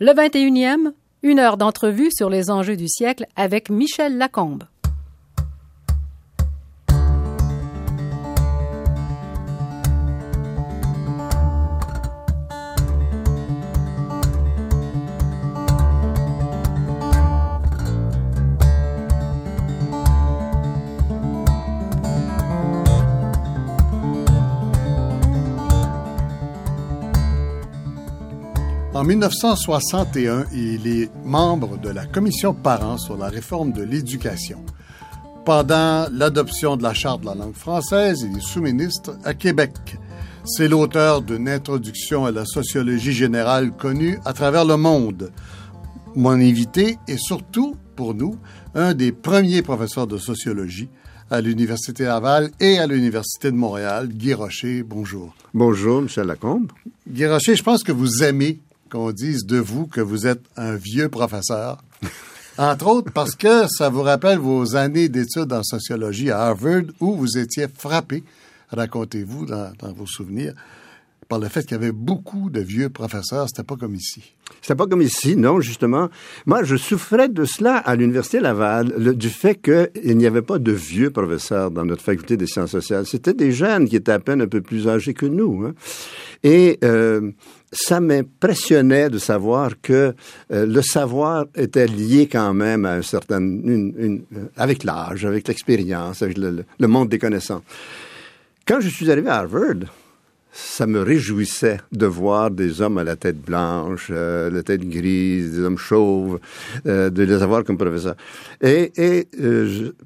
Le 21e, une heure d'entrevue sur les enjeux du siècle avec Michel Lacombe. En 1961, il est membre de la commission parents sur la réforme de l'éducation. Pendant l'adoption de la Charte de la langue française, il est sous-ministre à Québec. C'est l'auteur d'une introduction à la sociologie générale connue à travers le monde. Mon invité est surtout, pour nous, un des premiers professeurs de sociologie à l'Université Laval et à l'Université de Montréal. Guy Rocher, bonjour. Bonjour, Michel Lacombe. Guy Rocher, je pense que vous aimez qu'on dise de vous que vous êtes un vieux professeur. Entre autres parce que ça vous rappelle vos années d'études en sociologie à Harvard où vous étiez frappé, racontez-vous dans, vos souvenirs, par le fait qu'il y avait beaucoup de vieux professeurs. C'était pas comme ici. C'était pas comme ici, non, justement. Moi, je souffrais de cela à l'Université Laval, du fait qu'il n'y avait pas de vieux professeurs dans notre faculté des sciences sociales. C'était des jeunes qui étaient à peine un peu plus âgés que nous. Hein. Et euh, ça m'impressionnait de savoir que euh, le savoir était lié quand même à un certain, euh, avec l'âge, avec l'expérience, avec le, monde des connaissances. Quand je suis arrivé à Harvard, ça me réjouissait de voir des hommes à la tête blanche, euh, la tête grise, des hommes chauves, de les avoir comme professeurs. Et, et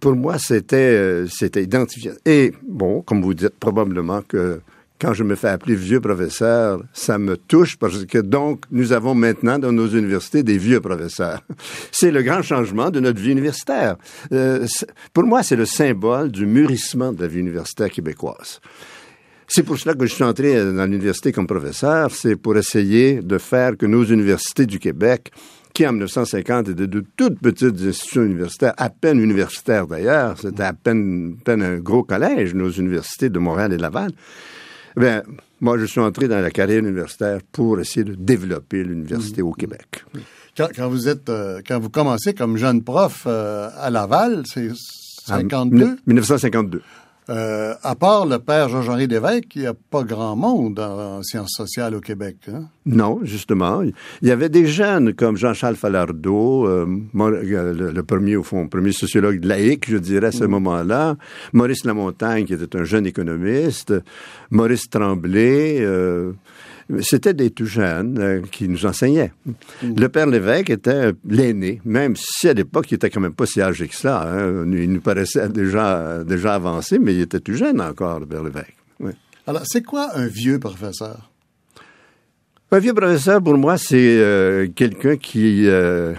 pour moi, c'était c'était identifié. Et bon, comme vous dites, probablement que quand je me fais appeler vieux professeur, ça me touche parce que donc nous avons maintenant dans nos universités des vieux professeurs. C'est le grand changement de notre vie universitaire. Euh, pour moi, c'est le symbole du mûrissement de la vie universitaire québécoise. C'est pour cela que je suis entré dans l'université comme professeur, c'est pour essayer de faire que nos universités du Québec qui en 1950 étaient de toutes petites institutions universitaires, à peine universitaires d'ailleurs, c'était à peine, peine un gros collège, nos universités de Montréal et Laval, Bien, moi, je suis entré dans la carrière universitaire pour essayer de développer l'université au Québec. Quand, vous êtes, euh, quand vous commencez comme jeune prof euh, à Laval, c'est 52? 1952. Euh, à part le père Jean-Henri Lévesque, il n'y a pas grand monde en, sciences sociales au Québec. Hein? Non, justement. Il y avait des jeunes comme Jean-Charles Falardeau, euh, le, premier, au fond, premier sociologue laïque, je dirais, à ce mm. moment-là. Maurice Lamontagne, qui était un jeune économiste. Maurice Tremblay. Euh, c'était des tout jeunes euh, qui nous enseignaient. Mm. Le père Lévesque était l'aîné, même si à l'époque il était quand même pas si âgé que ça. Hein. Il nous paraissait déjà, déjà avancé, mais il était tout jeune encore, le père Lévesque. Alors, c'est quoi un vieux professeur? Un vieux professeur, pour moi, c'est euh, quelqu'un qui, euh,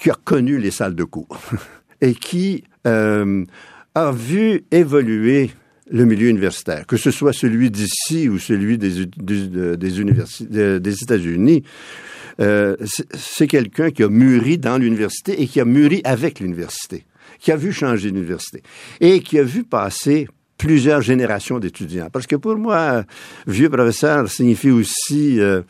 qui a connu les salles de cours et qui a vu évoluer le milieu universitaire, que ce soit celui d'ici ou celui des, des, universités des États-Unis. Euh, c'est quelqu'un qui a mûri dans l'université et qui a mûri avec l'université, qui a vu changer l'université et qui a vu passer plusieurs générations d'étudiants. Parce que pour moi, vieux professeur signifie aussi euh,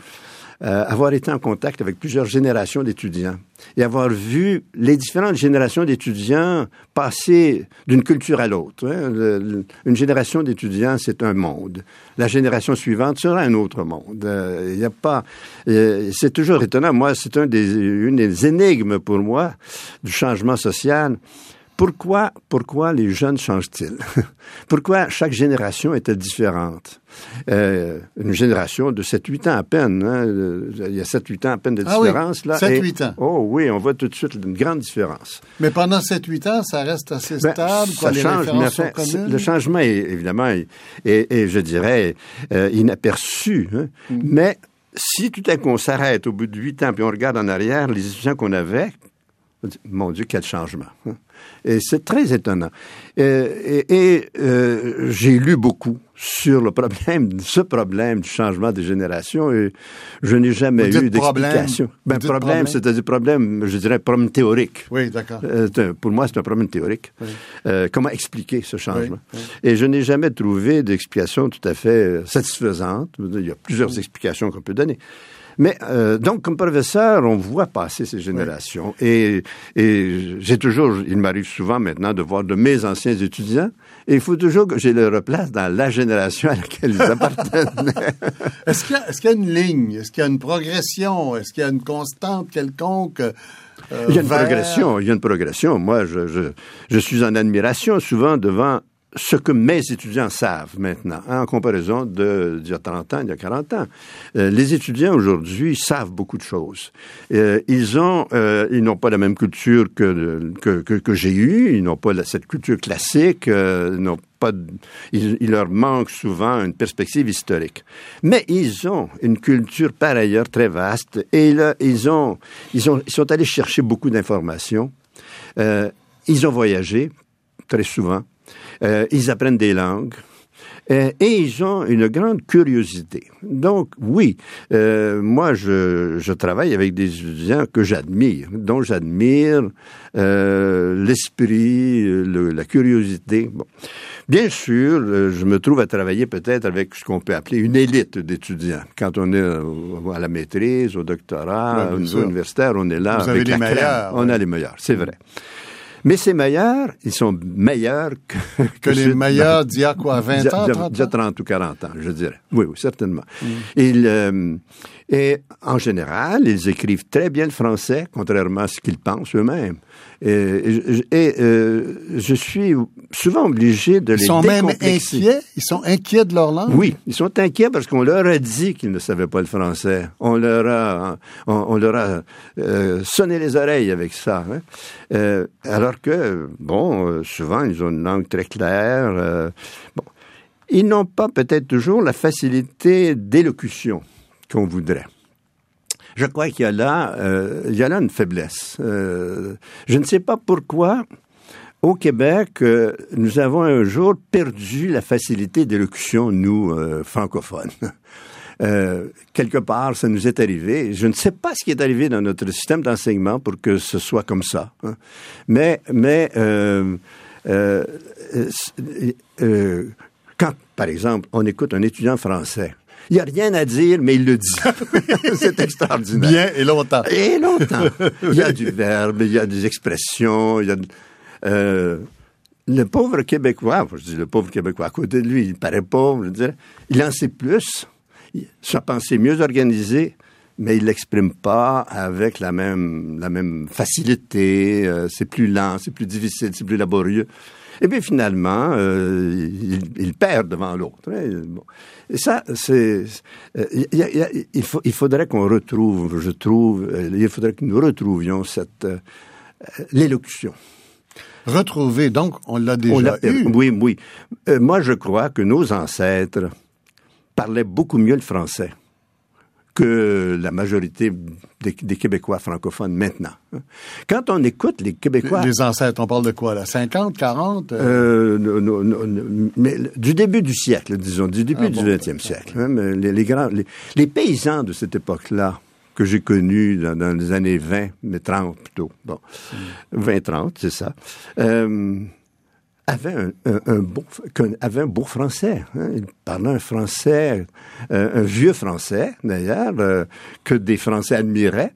euh, avoir été en contact avec plusieurs générations d'étudiants et avoir vu les différentes générations d'étudiants passer d'une culture à l'autre. Hein. une génération d'étudiants, c'est un monde. La génération suivante sera un autre monde. Euh, il n'y a pas. Euh, c'est toujours étonnant. Moi, c'est une des énigmes pour moi du changement social pourquoi, pourquoi les jeunes changent-ils? pourquoi chaque génération est-elle différente? Euh, une génération de 7-8 ans à peine. Hein? Il y a 7-8 ans à peine de ah différence. là. 7-8 ans. Oh oui, on voit tout de suite une grande différence. Mais pendant 7-8 ans, ça reste assez ben, stable? ça change, mais le changement, est, évidemment, est, je dirais, euh, inaperçu. Hein? Mm. Mais si tout à coup on s'arrête au bout de 8 ans puis on regarde en arrière les étudiants qu'on avait, mon Dieu, quel changement. Hein? Et c'est très étonnant. Euh, et, euh, j'ai lu beaucoup sur le problème, ce problème du changement des générations et je n'ai jamais eu d'explication. Ben, problème, c'est-à-dire problème, je dirais problème théorique. Oui, d'accord. Euh, pour moi, c'est un problème théorique. comment expliquer ce changement? Et je n'ai jamais trouvé d'explication tout à fait satisfaisante. Il y a plusieurs explications qu'on peut donner. Mais euh, donc, comme professeur, on voit passer ces générations. Et, et j'ai toujours, il m'arrive souvent maintenant de voir de mes anciens étudiants, et il faut toujours que je les replace dans la génération à laquelle ils appartiennent. est-ce qu'il y, y, a une ligne? Est-ce qu'il y a une progression? Est-ce qu'il y a une constante quelconque? Euh, il y a une progression, il y a une progression. Moi, je, je, je suis en admiration souvent devant ce que mes étudiants savent maintenant, hein, en comparaison de d'il y a 30 ans, il y a 40 ans. Euh, les étudiants aujourd'hui savent beaucoup de choses. Euh, ils ont, euh, ils n'ont pas la même culture que que, que, j'ai eue. Ils n'ont pas la, cette culture classique. Euh, n'ont pas. Il, il, leur manque souvent une perspective historique. Mais ils ont une culture par ailleurs très vaste et là, ils ont, ils ont, ils sont allés chercher beaucoup d'informations. Euh, ils ont voyagé très souvent. Euh, ils apprennent des langues. Euh, et ils ont une grande curiosité. Donc, oui, euh, moi, je, je, travaille avec des étudiants que j'admire, dont j'admire euh, l'esprit, le, la curiosité. Bon. Bien sûr, je me trouve à travailler peut-être avec ce qu'on peut appeler une élite d'étudiants. Quand on est à la maîtrise, au doctorat, ouais, au niveau universitaire, on est là Vous avec avez les meilleurs, On a les meilleurs, c'est vrai. Mais ces meilleurs, ils sont meilleurs que, que, que les meilleurs d'il y a quoi, 20 ans, 30 ans? D'il y a 30 ou 40 ans, je dirais. Oui, oui, certainement. Mm. Ils, euh, et en général, ils écrivent très bien le français, contrairement à ce qu'ils pensent eux-mêmes. Et, euh, je suis souvent obligé de ils les sont même inquiets. Ils sont inquiets de leur langue. Oui, ils sont inquiets parce qu'on leur a dit qu'ils ne savaient pas le français. On leur a, on, on leur a euh, sonné les oreilles avec ça. Hein? Euh, alors que, bon, euh, souvent ils ont une langue très claire. bon, ils n'ont pas peut-être toujours la facilité d'élocution qu'on voudrait. Je crois qu'il y a là, euh, il y a là une faiblesse. Euh, je ne sais pas pourquoi. Au Québec, euh, nous avons un jour perdu la facilité d'élocution, nous, euh, francophones. Euh, quelque part, ça nous est arrivé. Je ne sais pas ce qui est arrivé dans notre système d'enseignement pour que ce soit comme ça. Hein. Mais, mais euh, euh, quand, par exemple, on écoute un étudiant français, il n'y a rien à dire, mais il le dit. c'est extraordinaire. Bien et longtemps. Et longtemps. Il y a du verbe, il y a des expressions, il y a... Euh, le pauvre Québécois, je dis le pauvre Québécois, à côté de lui, il paraît pauvre, je il en sait plus, sa pensée est mieux organisée, mais il l'exprime pas avec la même, la même facilité, euh, c'est plus lent, c'est plus difficile, c'est plus laborieux. Et puis finalement, euh, il, il, perd devant l'autre. Hein. Et ça, c'est, euh, il, faut, faudrait qu'on retrouve, je trouve, euh, il faudrait que nous retrouvions cette euh, l'élocution. Retrouver, donc on l'a déjà on eu. Oui, oui. Moi, je crois que nos ancêtres parlaient beaucoup mieux le français que la majorité des, des, Québécois francophones maintenant. Quand on écoute les Québécois... Les ancêtres, on parle de quoi, là? 50, 40? Euh, no, no, no, mais du début du siècle, disons, du début ah, du bon, 20e siècle. Hein, les, les, grands, les, les, paysans de cette époque-là, que j'ai connus dans, dans, les années 20, mais 30 plutôt, bon, mm. 20-30, c'est ça, euh, avait un, un, un, beau, avait un beau français. Hein? Il parlait un français, euh, un vieux français d'ailleurs, euh, que des Français admiraient.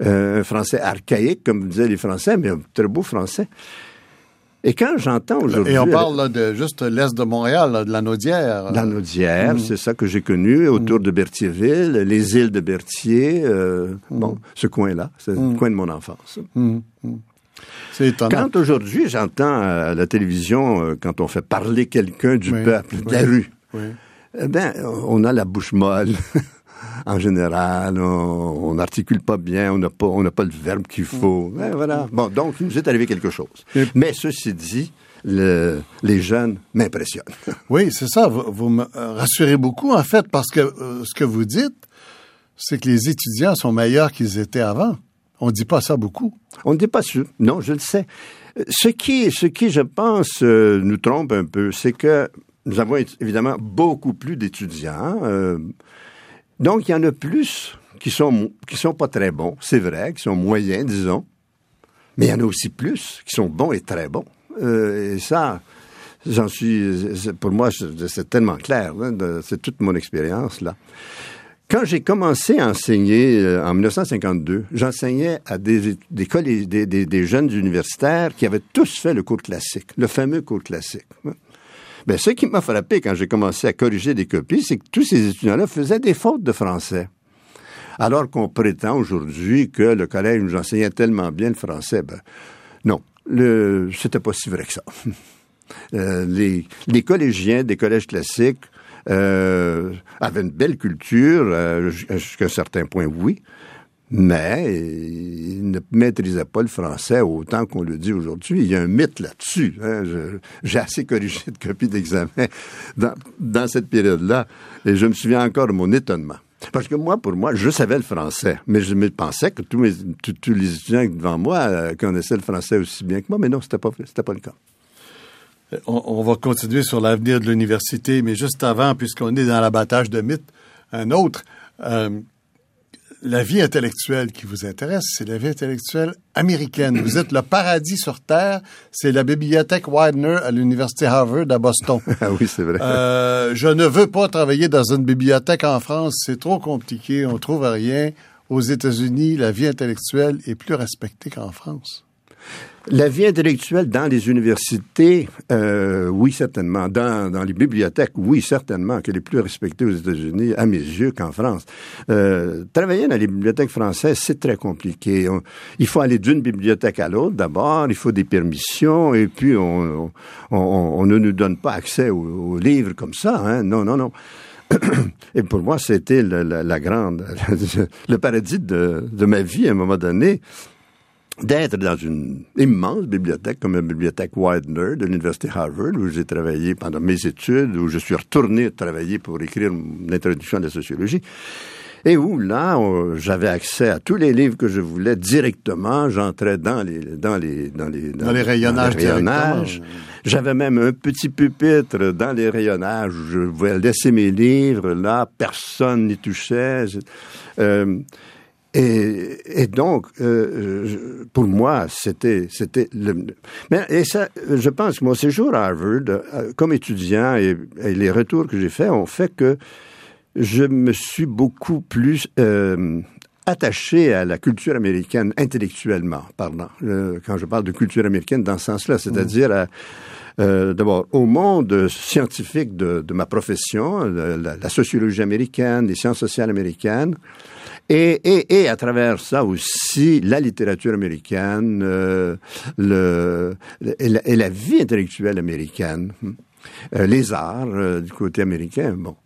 Euh, un français archaïque, comme disaient les Français, mais un très beau français. Et quand j'entends aujourd'hui... Et on parle là, de juste l'est de Montréal, là, de la Naudière. La Naudière, mmh. c'est ça que j'ai connu, autour mmh. de Berthierville, les îles de Berthier, euh, mmh. bon, ce coin-là, c'est le coin de mon enfance. C'est étonnant. Quand aujourd'hui j'entends à la télévision, euh, quand on fait parler quelqu'un du oui, peuple, de oui, la rue, oui. eh ben, on a la bouche molle. en général, on n'articule pas bien, on n'a pas, on n'a pas le verbe qu'il faut. Ben, voilà. Bon, donc, il nous est arrivé quelque chose. Mais ceci dit, le, les jeunes m'impressionnent. Oui, c'est ça. Vous, vous, me rassurez beaucoup, en fait, parce que euh, ce que vous dites, c'est que les étudiants sont meilleurs qu'ils étaient avant. On ne dit pas ça beaucoup. On ne dit pas ça. Non, je le sais. Ce qui, ce qui je pense, euh, nous trompe un peu, c'est que nous avons évidemment beaucoup plus d'étudiants. Euh, donc, il y en a plus qui sont, sont pas très bons, c'est vrai, qui sont moyens, disons. Mais il y en a aussi plus qui sont bons et très bons. Euh, et ça, j'en suis, pour moi, c'est tellement clair. Hein, c'est toute mon expérience, là. Quand j'ai commencé à enseigner euh, en 1952, j'enseignais à des, des, des, des, jeunes universitaires qui avaient tous fait le cours classique, le fameux cours classique. Ben, ce qui m'a frappé quand j'ai commencé à corriger des copies, c'est que tous ces étudiants-là faisaient des fautes de français. Alors qu'on prétend aujourd'hui que le collège nous enseignait tellement bien le français, ben, non, le, c'était pas si vrai que ça. Euh, les, les collégiens des collèges classiques euh, avaient une belle culture, euh, jusqu'à un certain point, oui, mais ils ne maîtrisaient pas le français autant qu'on le dit aujourd'hui. Il y a un mythe là-dessus. Hein. J'ai assez corrigé de copies d'examen dans, cette période-là, et je me souviens encore de mon étonnement. Parce que moi, pour moi, je savais le français, mais je me pensais que tous, les étudiants devant moi euh, connaissaient le français aussi bien que moi, mais non, c'était pas, c'était pas le cas. On, on, va continuer sur l'avenir de l'université, mais juste avant, puisqu'on est dans l'abattage de mythes, un autre. Euh, la vie intellectuelle qui vous intéresse, c'est la vie intellectuelle américaine. Vous êtes le paradis sur Terre, c'est la bibliothèque Widener à l'Université Harvard à Boston. ah oui, c'est vrai. Euh, je ne veux pas travailler dans une bibliothèque en France, c'est trop compliqué, on trouve rien. Aux États-Unis, la vie intellectuelle est plus respectée qu'en France. La vie intellectuelle dans les universités, euh, oui, certainement. Dans, dans les bibliothèques, oui, certainement, qu'elle est plus respectée aux États-Unis, à mes yeux, qu'en France. Euh, travailler dans les bibliothèques françaises, c'est très compliqué. il faut aller d'une bibliothèque à l'autre, d'abord, il faut des permissions, et puis on, on, on ne nous donne pas accès aux, aux livres comme ça. Hein? Non, non, non. Et pour moi, c'était la, la, la, grande, le paradis de, de ma vie à un moment donné d'être dans une immense bibliothèque comme la bibliothèque Widener de l'Université Harvard, où j'ai travaillé pendant mes études, où je suis retourné travailler pour écrire l'introduction de la sociologie, et où là, j'avais accès à tous les livres que je voulais directement. J'entrais dans les dans les dans les dans, les rayonnages. rayonnages. J'avais même un petit pupitre dans les rayonnages. Où je pouvais laisser mes livres là, personne n'y touchait. Euh, et, et, donc, euh, pour moi, c'était, c'était le. Mais et ça, je pense que mon séjour à Harvard, euh, comme étudiant, et, et les retours que j'ai faits ont fait que je me suis beaucoup plus euh, attaché à la culture américaine intellectuellement parlant. Euh, quand je parle de culture américaine dans ce sens-là, c'est-à-dire à euh, d'abord au monde scientifique de, de ma profession, la, la, sociologie américaine, les sciences sociales américaines, et, et, et, à travers ça aussi, la littérature américaine euh, le, et la, et, la, vie intellectuelle américaine, euh, les arts euh, du côté américain, bon.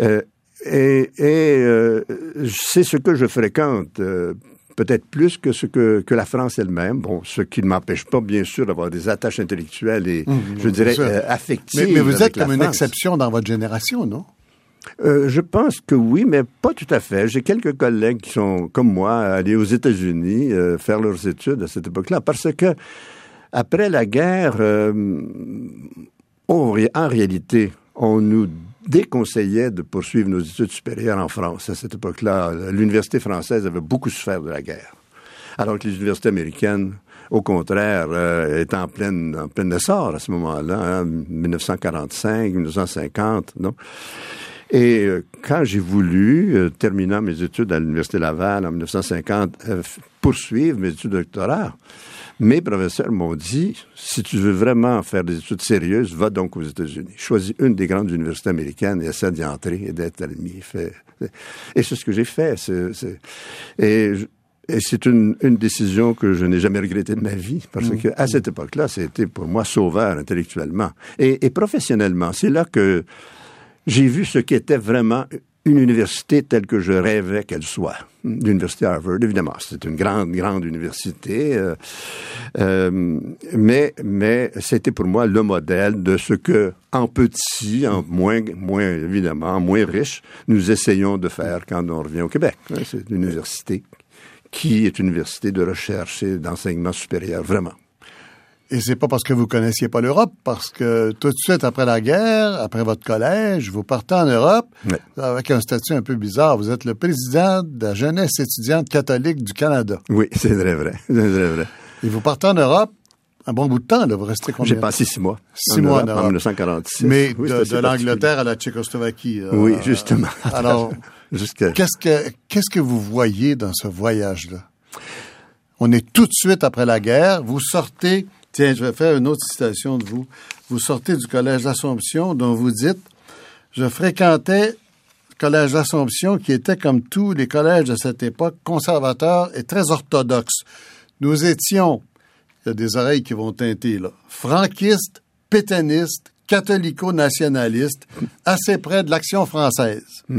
Euh, et, et euh, c'est ce que je fréquente peut-être plus que ce que, que la France elle-même. Bon, ce qui ne m'empêche pas, bien sûr, d'avoir des attaches intellectuelles et, mmh, je dirais, affectives. Mais, mais vous êtes comme une exception dans votre génération, non? Euh, je pense que oui, mais pas tout à fait. J'ai quelques collègues qui sont, comme moi, allés aux États-Unis euh, faire leurs études à cette époque-là, parce que après la guerre, euh, en réalité, on nous déconseillait de poursuivre nos études supérieures en France à cette époque-là. L'université française avait beaucoup souffert de la guerre, alors que les universités américaines au contraire, euh, en pleine, en plein essor à ce moment-là, hein, 1945, 1950, non? Et euh, quand j'ai voulu, euh, terminant mes études à l'Université Laval en 1950, euh, poursuivre mes études de doctorat, mes professeurs m'ont dit, si tu veux vraiment faire des études sérieuses, va donc aux États-Unis. Choisis une des grandes universités américaines et essaie d'y entrer et d'être admis. Et c'est ce que j'ai fait. Et, et c'est une, une, décision que je n'ai jamais regrettée de ma vie, parce mmh. que à cette époque-là, c'était pour moi sauveur intellectuellement et, et professionnellement. C'est là que j'ai vu ce qu'était vraiment une université telle que je rêvais qu'elle soit. L'université Harvard, évidemment, c'est une grande, grande université, euh, euh, mais mais c'était pour moi le modèle de ce que, en petit, en moins, moins évidemment, moins riche, nous essayons de faire quand on revient au Québec. C'est une université qui est une université de recherche et d'enseignement supérieur, vraiment. Et c'est pas parce que vous connaissiez pas l'Europe, parce que tout de suite après la guerre, après votre collège, vous partez en Europe avec un statut un peu bizarre. Vous êtes le président de la jeunesse étudiante catholique du Canada. Oui, c'est vrai, vrai. C'est vrai, vrai. Et vous partez en Europe un bon bout de temps, là. Vous restez combien? J'ai passé six mois. Six mois en, en, 1946. Mais de, l'Angleterre à la Tchécoslovaquie. Euh, oui, justement. Alors, qu'est-ce que qu'est-ce que vous voyez dans ce voyage-là? On est tout de suite après la guerre. Vous sortez. Tiens, je vais faire une autre citation de vous. Vous sortez du collège d'Assomption, dont vous dites Je fréquentais le collège d'Assomption, qui était, comme tous les collèges de cette époque, conservateur et très orthodoxe. Nous étions, il y a des oreilles qui vont teinter, là, franquistes, pétainistes, catholico-nationalistes, assez près de l'action française.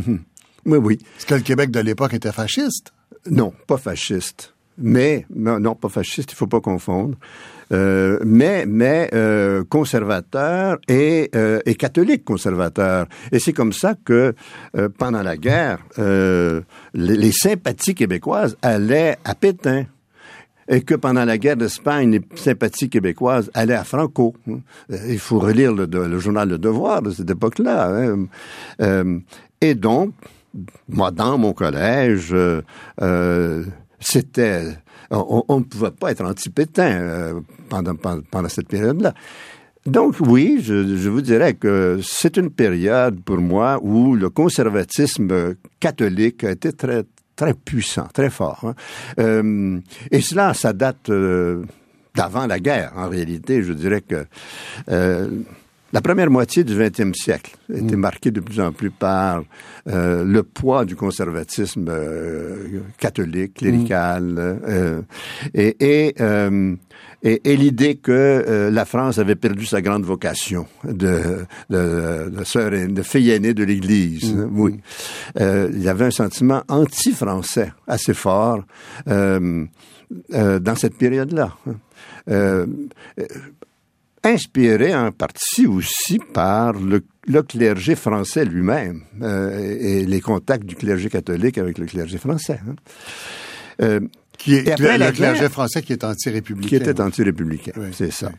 Oui, oui. Est-ce que le Québec de l'époque était fasciste? Non, pas fasciste. Mais, non, pas fasciste, il faut pas confondre. Euh, mais mais euh, conservateur et, euh, et catholique conservateur. Et c'est comme ça que euh, pendant la guerre, euh, les, les, sympathies québécoises allaient à Pétain. Et que pendant la guerre d'Espagne, les sympathies québécoises allaient à Franco. Il faut relire le, journal Le Devoir de cette époque-là. Hein. et donc, moi, dans mon collège, c'était on, ne pouvait pas être anti-Pétain euh, pendant, pendant, cette période-là. Donc oui, je, je, vous dirais que c'est une période pour moi où le conservatisme catholique a été très très puissant, très fort. Hein. Euh, et cela, ça date euh, d'avant la guerre. En réalité, je dirais que euh, la première moitié du XXe siècle était mm. marquée de plus en plus par euh, le poids du conservatisme euh, catholique, clérical, mm. euh, et, et, euh, et, et l'idée que euh, la France avait perdu sa grande vocation de, de, de, sœur, de fille aînée de l'Église. Mm. Oui, il y avait un sentiment anti-français assez fort dans cette période-là inspiré en partie aussi par le, le clergé français lui-même euh, et les contacts du clergé catholique avec le clergé français. Hein. Euh, qui est le clergé français qui est anti-républicain. Qui était anti-républicain, oui, c'est ça. Oui.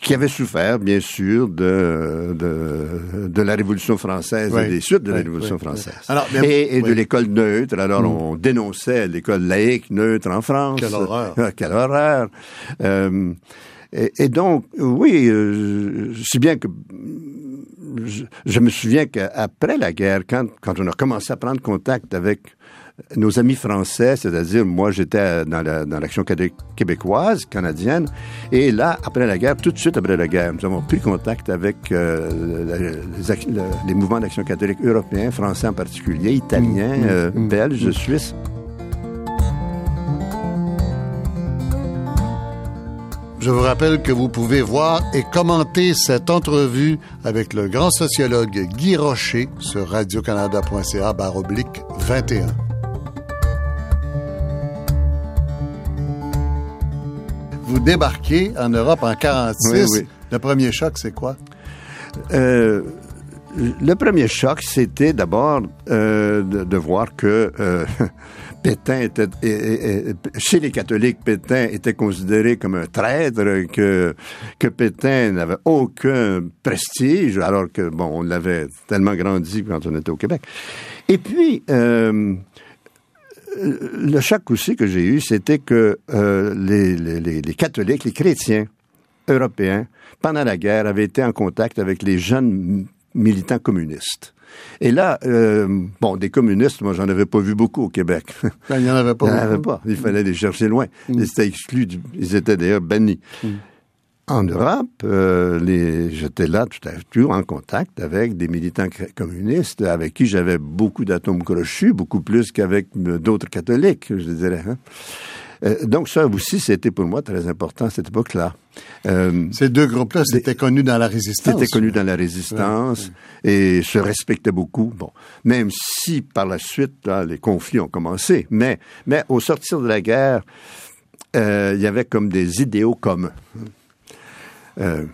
Qui avait souffert, bien sûr, de, de, de la Révolution française oui, et des suites de la Révolution française. Alors, bien, et, et de l'école neutre. Alors, mm. on dénonçait l'école laïque neutre en France. Quelle horreur. Ah, quelle horreur. Euh, et, et donc, oui, euh, si bien que je, je me souviens qu'après la guerre, quand, quand on a commencé à prendre contact avec nos amis français, c'est-à-dire moi j'étais dans l'action la, dans québécoise, canadienne, et là, après la guerre, tout de suite après la guerre, nous avons pris contact avec euh, les, les, mouvements d'action catholique européens, français en particulier, italiens, mmh, euh, mmh, belges, suisses. Je vous rappelle que vous pouvez voir et commenter cette entrevue avec le grand sociologue Guy Rocher sur radiocanada.ca oblique 21. Vous débarquez en Europe en 46. Oui, oui. Le premier choc, c'est quoi? Euh, le premier choc, c'était d'abord euh, de, de, voir que euh, Pétain était, chez les catholiques, Pétain était considéré comme un traître, que, que Pétain n'avait aucun prestige, alors que, bon, on l'avait tellement grandi quand on était au Québec. Et puis, euh, le choc aussi que j'ai eu, c'était que euh, les, les, les catholiques, les chrétiens européens, pendant la guerre, avaient été en contact avec les jeunes militants communistes. Et là, euh, bon, des communistes, moi, j'en avais pas vu beaucoup au Québec. Ben, il n'y en avait pas. Il n'y en avait pas. Il fallait les chercher loin. Mm. Ils étaient exclus. Du... Ils étaient d'ailleurs bannis. Mm. En Europe, euh, les... j'étais là tout à fait en contact avec des militants communistes avec qui j'avais beaucoup d'atomes crochus, beaucoup plus qu'avec euh, d'autres catholiques, je dirais. Hein. Euh, donc ça aussi, c'était pour moi très important à cette époque-là. Euh, Ces deux groupes-là, c'était connu dans la résistance. C'était connu dans la résistance ouais, ouais. et se respectaient beaucoup. Bon, même si par la suite, là, les conflits ont commencé, mais mais au sortir de la guerre, euh, il y avait comme des idéaux communs. Euh,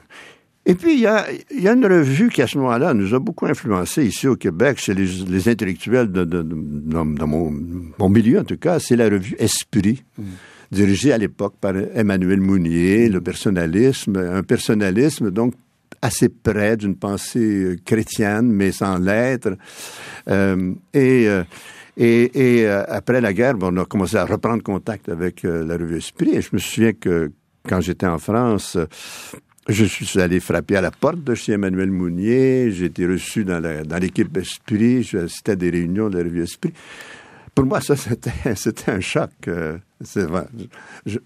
et puis, il y a, il y a une revue qui, à ce moment-là, nous a beaucoup influencé ici au Québec, chez les, les intellectuels de, de, de, dans, dans mon, mon, milieu, en tout cas, c'est la revue Esprit, mm. dirigée à l'époque par Emmanuel Mounier, le personnalisme, un personnalisme, donc, assez près d'une pensée chrétienne, mais sans l'être. Euh, et... Euh, et, et euh, après la guerre, on a commencé à reprendre contact avec euh, la revue Esprit. Et je me souviens que quand j'étais en France, je suis allé frapper à la porte de chez Emmanuel Mounier. J'ai été reçu dans, l'équipe Esprit. C'était des réunions de la revue Esprit. Pour moi, ça, c'était, c'était un choc. Euh,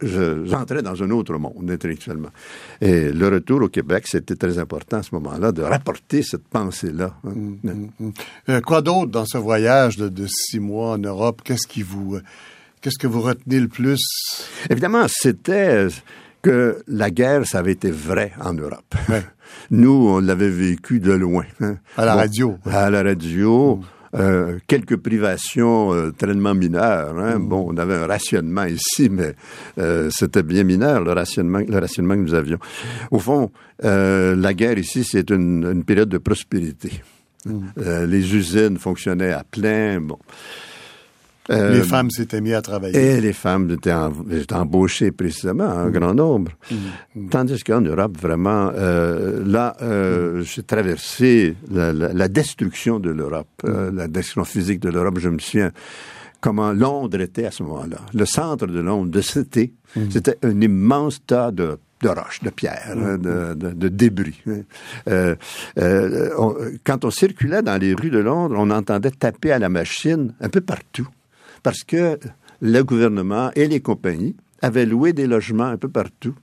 j'entrais dans un autre monde intellectuellement. Et le retour au Québec, c'était très important à ce moment-là de rapporter cette pensée-là. Hum, hum, hum. Euh, quoi d'autre dans ce voyage de, six mois en Europe? Qu'est-ce qui vous, euh, qu'est-ce que vous retenez le plus? Évidemment, c'était que la guerre, ça avait été vrai en Europe. Nous, on l'avait vécu de loin. Hein. À la radio. À la radio. Euh, quelques privations euh, tellement mineures. Hein. Mm. Bon, on avait un rationnement ici, mais euh, c'était bien mineur le rationnement, le rationnement que nous avions. Au fond, euh, la guerre ici, c'est une, une, période de prospérité. Mm. Les usines fonctionnaient à plein. Bon. Euh, les femmes s'étaient mises à travailler. Et les femmes étaient, embauchées précisément, en mm. grand nombre. Mm. Tandis qu'en Europe, vraiment, euh, là, euh, mm. j'ai traversé la, la, la, destruction de l'Europe, la destruction physique de l'Europe. Je me souviens comment Londres était à ce moment-là. Le centre de Londres, de c'était, c'était un immense tas de de roches, de pierres, de, de, de, débris. Hein. Euh, euh, on, quand on circulait dans les rues de Londres, on entendait taper à la machine un peu partout parce que le gouvernement et les compagnies avaient loué des logements un peu partout.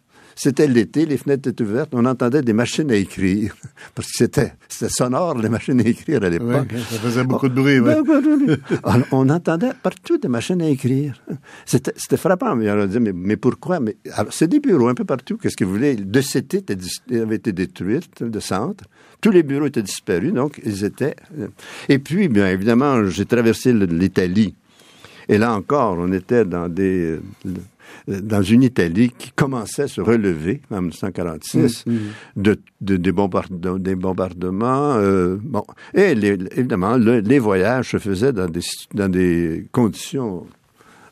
C'était l'été, les fenêtres étaient ouvertes, on entendait des machines à écrire. Parce que c'était, sonore, les machines à écrire à l'époque. Oui, ça faisait beaucoup de bruit, oui. on, entendait partout des machines à écrire. C'était, frappant. Mais on disait, mais, mais pourquoi? Mais, c'est des bureaux un peu partout. Qu'est-ce que vous voulez? De cité avait été détruite, de centre. Tous les bureaux étaient disparus, donc ils étaient. Euh, et puis, bien évidemment, j'ai traversé l'Italie et là encore, on était dans des dans une Italie qui commençait à se relever en 1946 mm, mm. de, de, des, des bombardements. Euh, bon. Et les, évidemment, les voyages se faisaient dans des, dans des conditions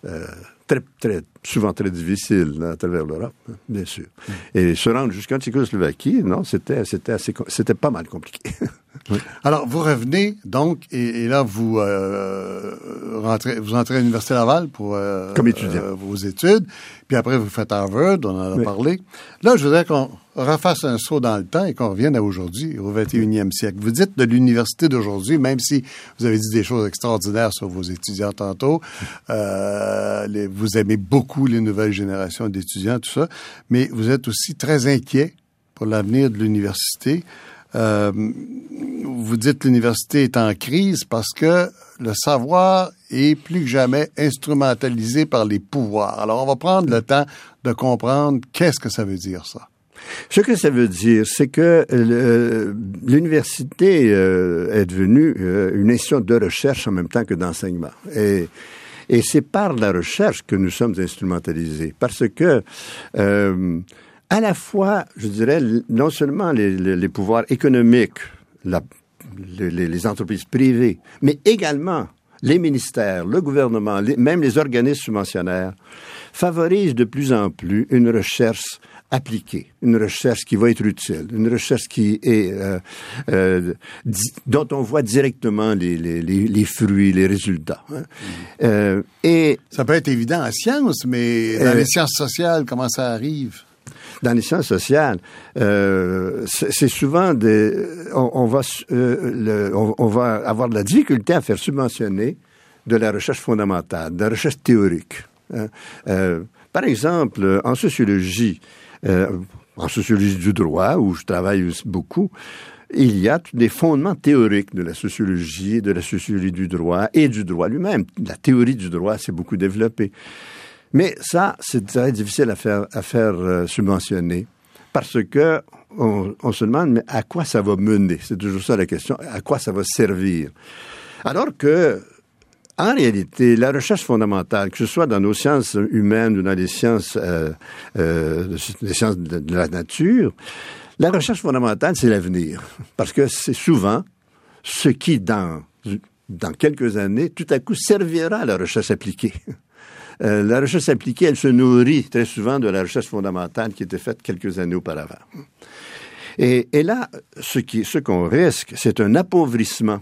euh, très, très, souvent très difficiles à travers l'Europe, hein, bien sûr. Et se rendre jusqu'en Tchécoslovaquie, non, c'était, c'était assez, c'était pas mal compliqué. Alors, vous revenez donc, et, là, vous euh, rentrez, vous entrez à l'Université Laval pour euh, euh, vos études, puis après, vous faites Harvard, on en a parlé. Là, je voudrais qu'on refasse un saut dans le temps et qu'on revienne à aujourd'hui, au 21e siècle. Vous dites de l'université d'aujourd'hui, même si vous avez dit des choses extraordinaires sur vos étudiants tantôt, les, vous aimez beaucoup les nouvelles générations d'étudiants, tout ça, mais vous êtes aussi très inquiet pour l'avenir de l'université. Euh, vous dites que l'université est en crise parce que le savoir est plus que jamais instrumentalisé par les pouvoirs. Alors, on va prendre le temps de comprendre qu'est-ce que ça veut dire, ça. Ce que ça veut dire, c'est que euh, l'université euh, est devenue une institution de recherche en même temps que d'enseignement. Et, et c'est par la recherche que nous sommes instrumentalisés, parce que à la fois, je dirais, non seulement les, pouvoirs économiques, les, entreprises privées, mais également les ministères, le gouvernement, même les organismes subventionnaires, favorisent de plus en plus une recherche appliquée, une recherche qui va être utile, une recherche qui est euh, euh, dont on voit directement les, les, les, fruits, les résultats. Hein. Euh, et ça peut être évident en sciences, mais dans les sciences sociales, comment ça arrive? Dans les sciences sociales, euh, c'est souvent des, on, va, euh, on, va avoir de la difficulté à faire subventionner de la recherche fondamentale, de la recherche théorique. Hein. Euh, par exemple, en sociologie, en sociologie du droit, où je travaille beaucoup, il y a des fondements théoriques de la sociologie, de la sociologie du droit et du droit lui-même. La théorie du droit s'est beaucoup développée. Mais ça, c'est très difficile à faire, à faire euh, subventionner parce que on, on, se demande mais à quoi ça va mener? C'est toujours ça la question. À quoi ça va servir? Alors que, en réalité, la recherche fondamentale, que ce soit dans nos sciences humaines ou dans les sciences, euh, euh, les sciences de, la nature, la recherche fondamentale, c'est l'avenir. Parce que c'est souvent ce qui, dans, dans quelques années, tout à coup servira à la recherche appliquée. Euh, la recherche appliquée, elle se nourrit très souvent de la recherche fondamentale qui était faite quelques années auparavant. Et, et là, ce qu'on ce risque, c'est un appauvrissement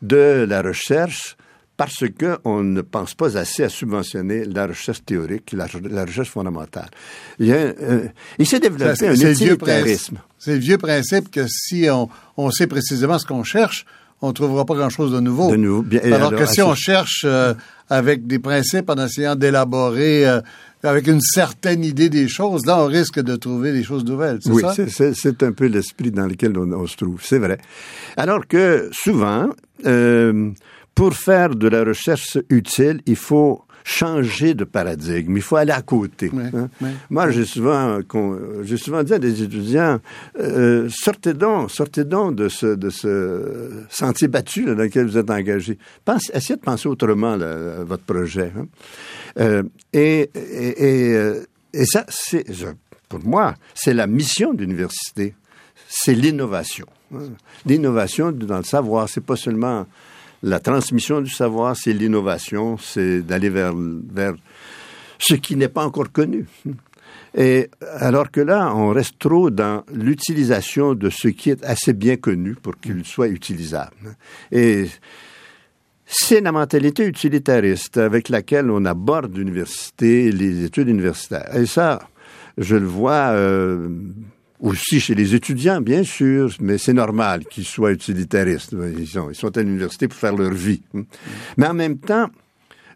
de la recherche parce qu'on ne pense pas assez à subventionner la recherche théorique, la, recherche fondamentale. Il, euh, il s'est développé un utilitarisme. C'est le vieux principe que si on, on sait précisément ce qu'on cherche, on ne trouvera pas grand-chose de nouveau. De nouveau. Bien, alors, que si on cherche euh, avec des principes en essayant d'élaborer euh, avec une certaine idée des choses, là, on risque de trouver des choses nouvelles. Oui, c'est un peu l'esprit dans lequel on, se trouve, c'est vrai. Alors que souvent, euh, pour faire de la recherche utile, il faut changer de paradigme. Il faut aller à côté. Hein. Moi, j'ai souvent, j'ai souvent dit à des étudiants euh, sortez donc, sortez donc de ce, de ce sentier battu dans lequel vous êtes engagé. Pense, essayez de penser autrement votre projet. Hein. Euh, et, et, euh, et, ça, c'est pour moi, c'est la mission de l'université. C'est l'innovation. Hein. L'innovation dans le savoir, c'est pas seulement la transmission du savoir, c'est l'innovation, c'est d'aller vers, vers ce qui n'est pas encore connu. Et alors que là, on reste trop dans l'utilisation de ce qui est assez bien connu pour qu'il soit utilisable. Et c'est la mentalité utilitariste avec laquelle on aborde l'université, les études universitaires. Et ça, je le vois euh, aussi chez les étudiants, bien sûr, mais c'est normal qu'ils soient utilitaristes. Ils sont, à l'université pour faire leur vie. Mais en même temps,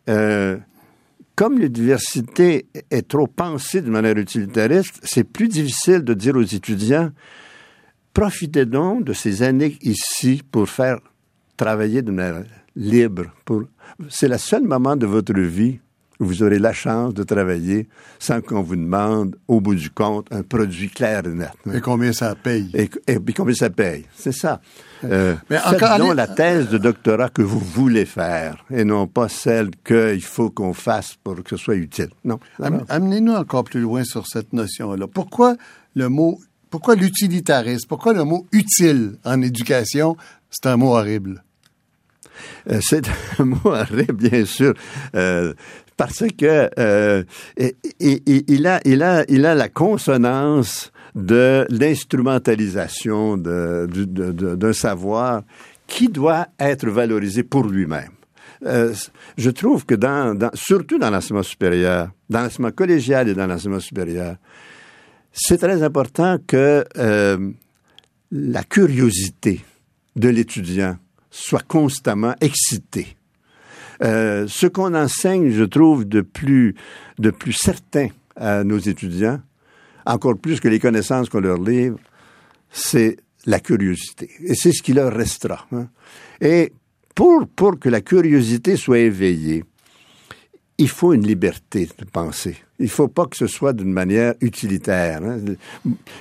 euh, comme l'université est trop pensée de manière utilitariste, c'est plus difficile de dire aux étudiants profitez donc de ces années ici pour faire travailler de manière libre. C'est le seul moment de votre vie vous aurez la chance de travailler sans qu'on vous demande, au bout du compte, un produit clair et net. Et combien ça paye? Et, puis combien ça paye? C'est ça. Euh, Mais faites encore, donc la thèse de doctorat que vous voulez faire et non pas celle qu'il faut qu'on fasse pour que ce soit utile. Non. Amenez-nous encore plus loin sur cette notion-là. Pourquoi le mot, pourquoi l'utilitarisme, pourquoi le mot utile en éducation, c'est un mot horrible? Euh, c'est un mot horrible, bien sûr. Euh, parce que euh, il, a, il, a, il a la consonance de l'instrumentalisation d'un savoir qui doit être valorisé pour lui-même. Euh, je trouve que dans, surtout dans l'enseignement supérieur, dans l'enseignement collégial et dans l'enseignement supérieur, c'est très important que euh, la curiosité de l'étudiant soit constamment excitée. Euh, ce qu'on enseigne, je trouve, de plus, de plus certain à nos étudiants, encore plus que les connaissances qu'on leur livre, c'est la curiosité. Et c'est ce qui leur restera. Hein. Et pour, pour que la curiosité soit éveillée, il faut une liberté de penser. Il ne faut pas que ce soit d'une manière utilitaire. Hein.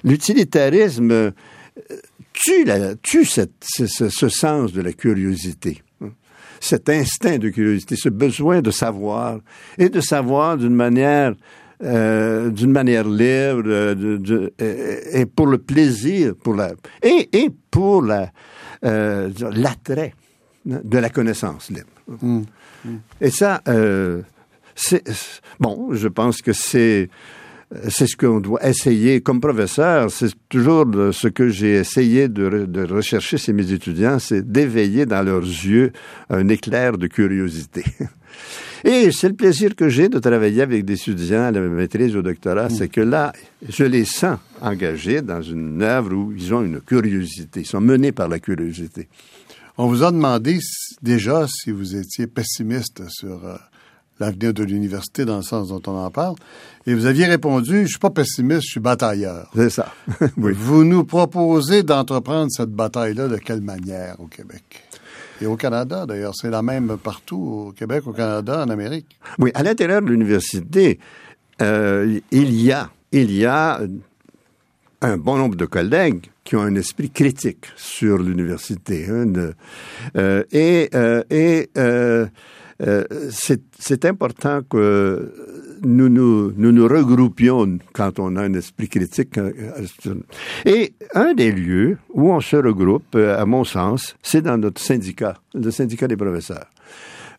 L'utilitarisme euh, tue, la, tue ce, sens de la curiosité cet instinct de curiosité, ce besoin de savoir et de savoir d'une manière euh, d'une manière libre de, et, pour le plaisir pour la et, et pour la euh, l'attrait de la connaissance libre. Mmh. Mmh. Et ça, euh, c'est bon. Je pense que c'est c'est ce qu'on doit essayer comme professeur. C'est toujours ce que j'ai essayé de, rechercher chez mes étudiants, c'est d'éveiller dans leurs yeux un éclair de curiosité. Et c'est le plaisir que j'ai de travailler avec des étudiants à la maîtrise au doctorat, c'est que là, je les sens engagés dans une œuvre où ils ont une curiosité, ils sont menés par la curiosité. On vous a demandé déjà si vous étiez pessimiste sur euh, l'avenir de l'université dans le sens dont on en parle. Et vous aviez répondu, je suis pas pessimiste, je suis batailleur. C'est ça. Vous nous proposez d'entreprendre cette bataille-là de quelle manière au Québec? Et au Canada, d'ailleurs, c'est la même partout, au Québec, au Canada, en Amérique. Oui, à l'intérieur de l'université, euh, il y a, il y a un bon nombre de collègues qui ont un esprit critique sur l'université. Hein, euh, et euh, et euh, c'est important que nous nous, regroupions quand on a un esprit critique. Euh, Et un des lieux où on se regroupe, euh, à mon sens, c'est dans notre syndicat, le syndicat des professeurs.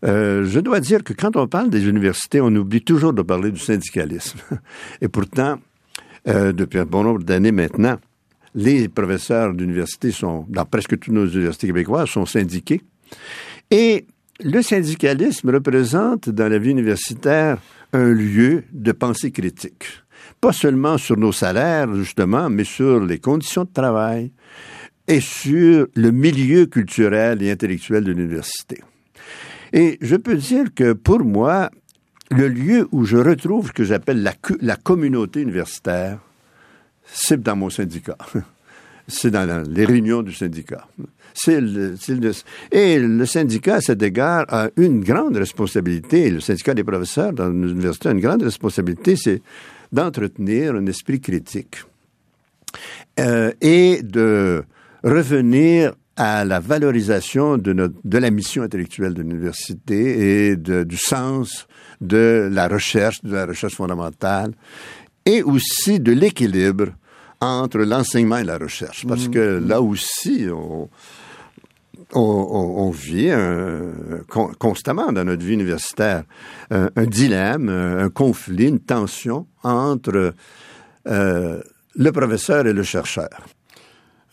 Je dois dire que quand on parle des universités, on oublie toujours de parler du syndicalisme. Et pourtant, depuis un bon nombre d'années maintenant, les professeurs d'université sont, dans presque toutes nos universités québécoises, sont syndiqués. Et le syndicalisme représente dans la vie universitaire un lieu de pensée critique. Pas seulement sur nos salaires, justement, mais sur les conditions de travail et sur le milieu culturel et intellectuel de l'université. Et je peux dire que pour moi, le lieu où je retrouve ce que j'appelle la, communauté universitaire, c'est dans mon syndicat. C'est dans les réunions du syndicat. Le, et le syndicat, à cet égard, a une grande responsabilité. Le syndicat des professeurs dans l'université a une grande responsabilité, c'est d'entretenir un esprit critique euh, et de revenir à la valorisation de, notre, de la mission intellectuelle de l'université et de, du sens de la recherche, de la recherche fondamentale, et aussi de l'équilibre entre l'enseignement et la recherche. Parce que mmh. là aussi, on, on, on, vit constamment dans notre vie universitaire un, dilemme, un conflit, une tension entre euh, le professeur et le chercheur.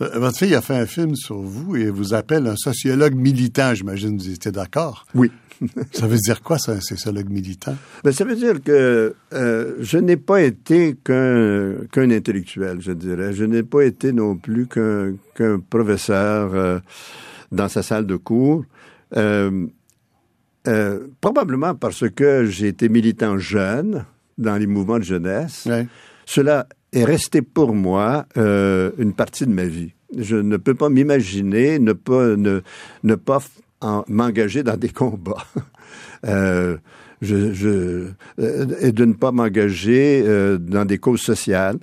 Euh, votre fille a fait un film sur vous et vous appelle un sociologue militant, j'imagine, vous étiez d'accord? Oui. ça veut dire quoi, ça, un sociologue militant? Ben, ça veut dire que euh, je n'ai pas été qu'un intellectuel, je dirais. Je n'ai pas été non plus qu'un professeur euh, dans sa salle de cours. Euh, euh, probablement parce que j'ai été militant jeune dans les mouvements de jeunesse. Cela est resté pour moi euh, une partie de ma vie. Je ne peux pas m'imaginer ne pas ne, ne pas m'engager dans des combats. euh, je, je, euh, et de ne pas m'engager euh, dans des causes sociales.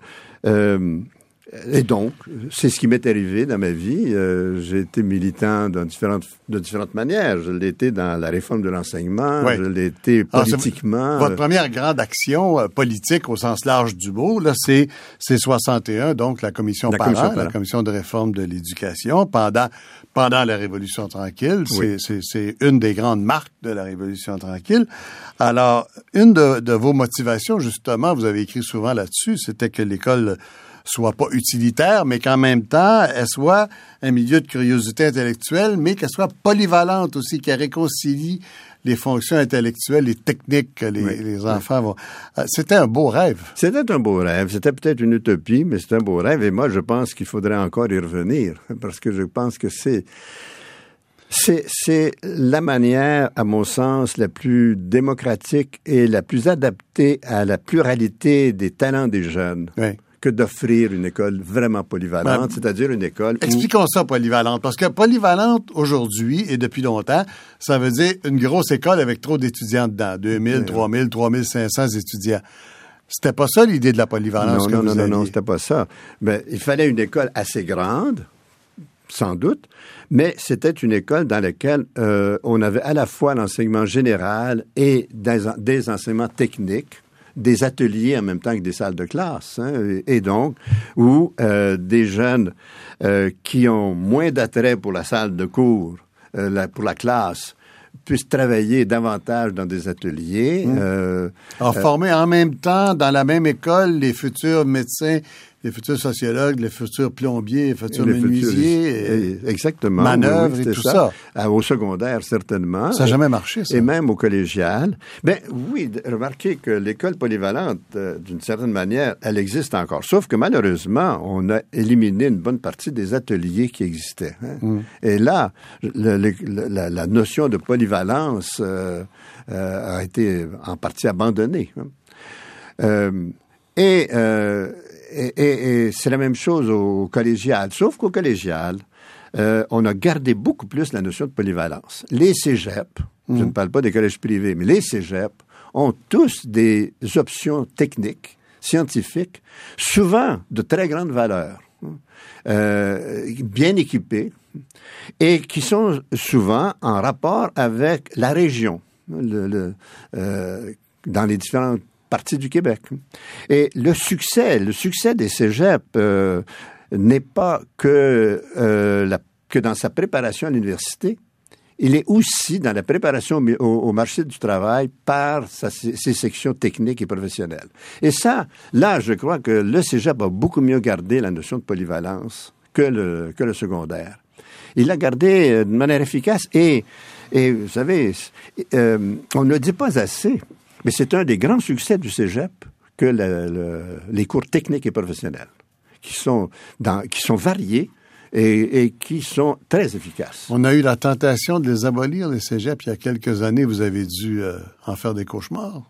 Et donc, c'est ce qui m'est arrivé dans ma vie. Euh, j'ai été militant dans différentes, de différentes manières. Je l'ai été dans la réforme de l'enseignement, je l'ai été ah, politiquement. votre première grande action euh, politique au sens large du mot, là, c'est, c'est 61, donc la commission la commission, la commission de réforme de l'éducation, pendant, pendant la Révolution tranquille. C'est, c'est, c'est une des grandes marques de la Révolution tranquille. Alors, une de, de vos motivations, justement, vous avez écrit souvent là-dessus, c'était que l'école soit pas utilitaire, mais qu'en même temps, elle soit un milieu de curiosité intellectuelle, mais qu'elle soit polyvalente aussi, qu'elle réconcilie les fonctions intellectuelles et techniques que les, enfants vont. Euh, c'était un beau rêve. C'était un beau rêve. C'était peut-être une utopie, mais c'était un beau rêve. Et moi, je pense qu'il faudrait encore y revenir, parce que je pense que c'est c'est la manière, à mon sens, la plus démocratique et la plus adaptée à la pluralité des talents des jeunes. Oui que d'offrir une école vraiment polyvalente, c'est-à-dire une école. Expliquons ça, polyvalente, parce que polyvalente aujourd'hui et depuis longtemps, ça veut dire une grosse école avec trop d'étudiants dedans, 2000, 3000, 3500 étudiants. C'était pas ça l'idée de la polyvalence non, que non, vous non, non, non, c'était pas ça. Mais il fallait une école assez grande, sans doute, mais c'était une école dans laquelle euh, on avait à la fois l'enseignement général et des enseignements techniques des ateliers en même temps que des salles de classe. Hein, et donc, où euh, des jeunes euh, qui ont moins d'attrait pour la salle de cours, euh, pour la classe, puissent travailler davantage dans des ateliers. Mmh. en former en même temps, dans la même école, les futurs médecins les futurs sociologues, les futurs plombiers, les futurs menuisiers, exactement, manœuvres et tout ça. Ah, au secondaire, certainement. Ça n'a jamais marché, ça. Et même au collégial. Ben oui, remarquez que l'école polyvalente, euh, d'une certaine manière, elle existe encore. Sauf que malheureusement, on a éliminé une bonne partie des ateliers qui existaient. Hein. Mm. Et là, la, notion de polyvalence euh, euh, a été en partie abandonnée. Hein. et et, c'est la même chose au collégial, sauf qu'au collégial, euh, on a gardé beaucoup plus la notion de polyvalence. Les cégeps, je ne mm. parle pas des collèges privés, mais les cégeps ont tous des options techniques, scientifiques, souvent de très grande valeur, euh, bien équipées, et qui sont souvent en rapport avec la région. Le, euh, dans les différentes partie du Québec. Et le succès, le succès des cégeps euh, n'est pas que, euh, que dans sa préparation à l'université, il est aussi dans la préparation au, marché du travail par ses sections techniques et professionnelles. Et ça, là, je crois que le cégep a beaucoup mieux gardé la notion de polyvalence que le, secondaire. Il l'a gardé euh, de manière efficace et, vous savez, on ne dit pas assez, mais c'est un des grands succès du cégep que les cours techniques et professionnels, qui sont, dans, qui sont variés et, et, qui sont très efficaces. On a eu la tentation de les abolir, les cégeps, il y a quelques années. Vous avez dû euh, en faire des cauchemars.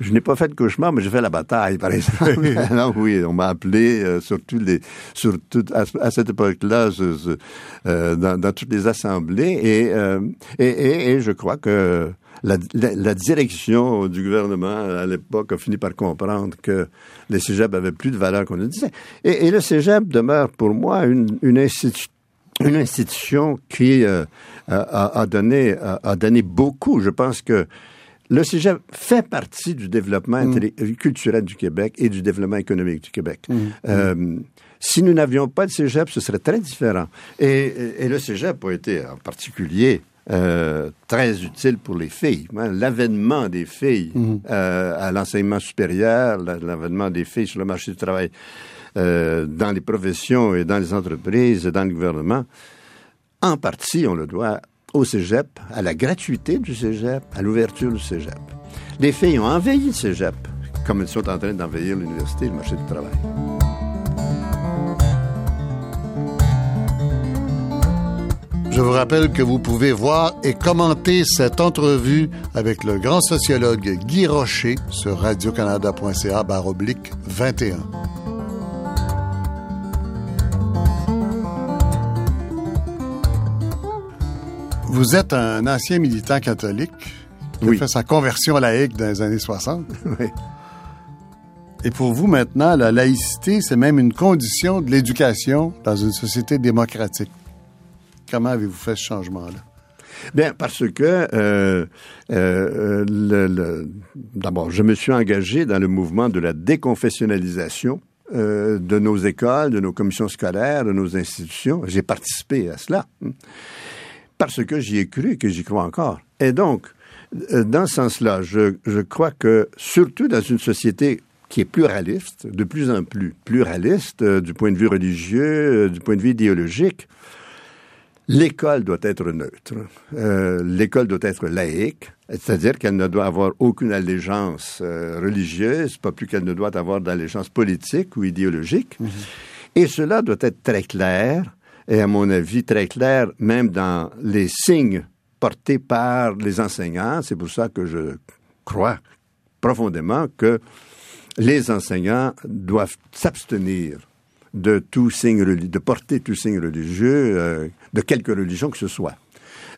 Je n'ai pas fait de cauchemar, mais j'ai fait la bataille, par exemple. non, oui, on m'a appelé, euh, surtout les, surtout à, cette époque-là, euh, dans, dans, toutes les assemblées, et, euh, et, et, je crois que la, la, direction du gouvernement à l'époque a fini par comprendre que les cégeps avaient plus de valeur qu'on le disait. Et, le cégep demeure pour moi une, une institution une institution qui euh, a, a, donné a, a, donné beaucoup. Je pense que le cégep fait partie du développement mm. culturel du Québec et du développement économique du Québec. Mm. Euh, si nous n'avions pas de cégep, ce serait très différent. Et, et le cégep a été en particulier euh, très utile pour les filles. Hein. L'avènement des filles mm. euh, à l'enseignement supérieur, l'avènement des filles sur le marché du travail, euh, dans les professions et dans les entreprises et dans le gouvernement, en partie, on le doit au cégep, à la gratuité du cégep, à l'ouverture du cégep. Les filles ont envahi le cégep, comme elles sont en train d'envahir l'université et le marché du travail. Je vous rappelle que vous pouvez voir et commenter cette entrevue avec le grand sociologue Guy Rocher sur radiocanada.ca 21. Vous êtes un ancien militant catholique qui a fait sa conversion laïque dans les années 60. Oui. Et pour vous, maintenant, la laïcité, c'est même une condition de l'éducation dans une société démocratique. Comment avez-vous fait ce changement-là? Bien, parce que euh, euh, le, d'abord, je me suis engagé dans le mouvement de la déconfessionnalisation euh, de nos écoles, de nos commissions scolaires, de nos institutions. J'ai participé à cela parce que j'y ai cru et que j'y crois encore. Et donc, euh, dans ce sens-là, je, crois que, surtout dans une société qui est pluraliste, de plus en plus pluraliste euh, du point de vue religieux, euh, du point de vue idéologique, l'école doit être neutre. Euh, l'école doit être laïque, c'est-à-dire qu'elle ne doit avoir aucune allégeance religieuse, pas plus qu'elle ne doit avoir d'allégeance politique ou idéologique. Mm-hmm. Et cela doit être très clair et à mon avis très clair, même dans les signes portés par les enseignants. C'est pour ça que je crois profondément que les enseignants doivent s'abstenir de tout signe de porter tout signe religieux, euh, de quelque religion que ce soit.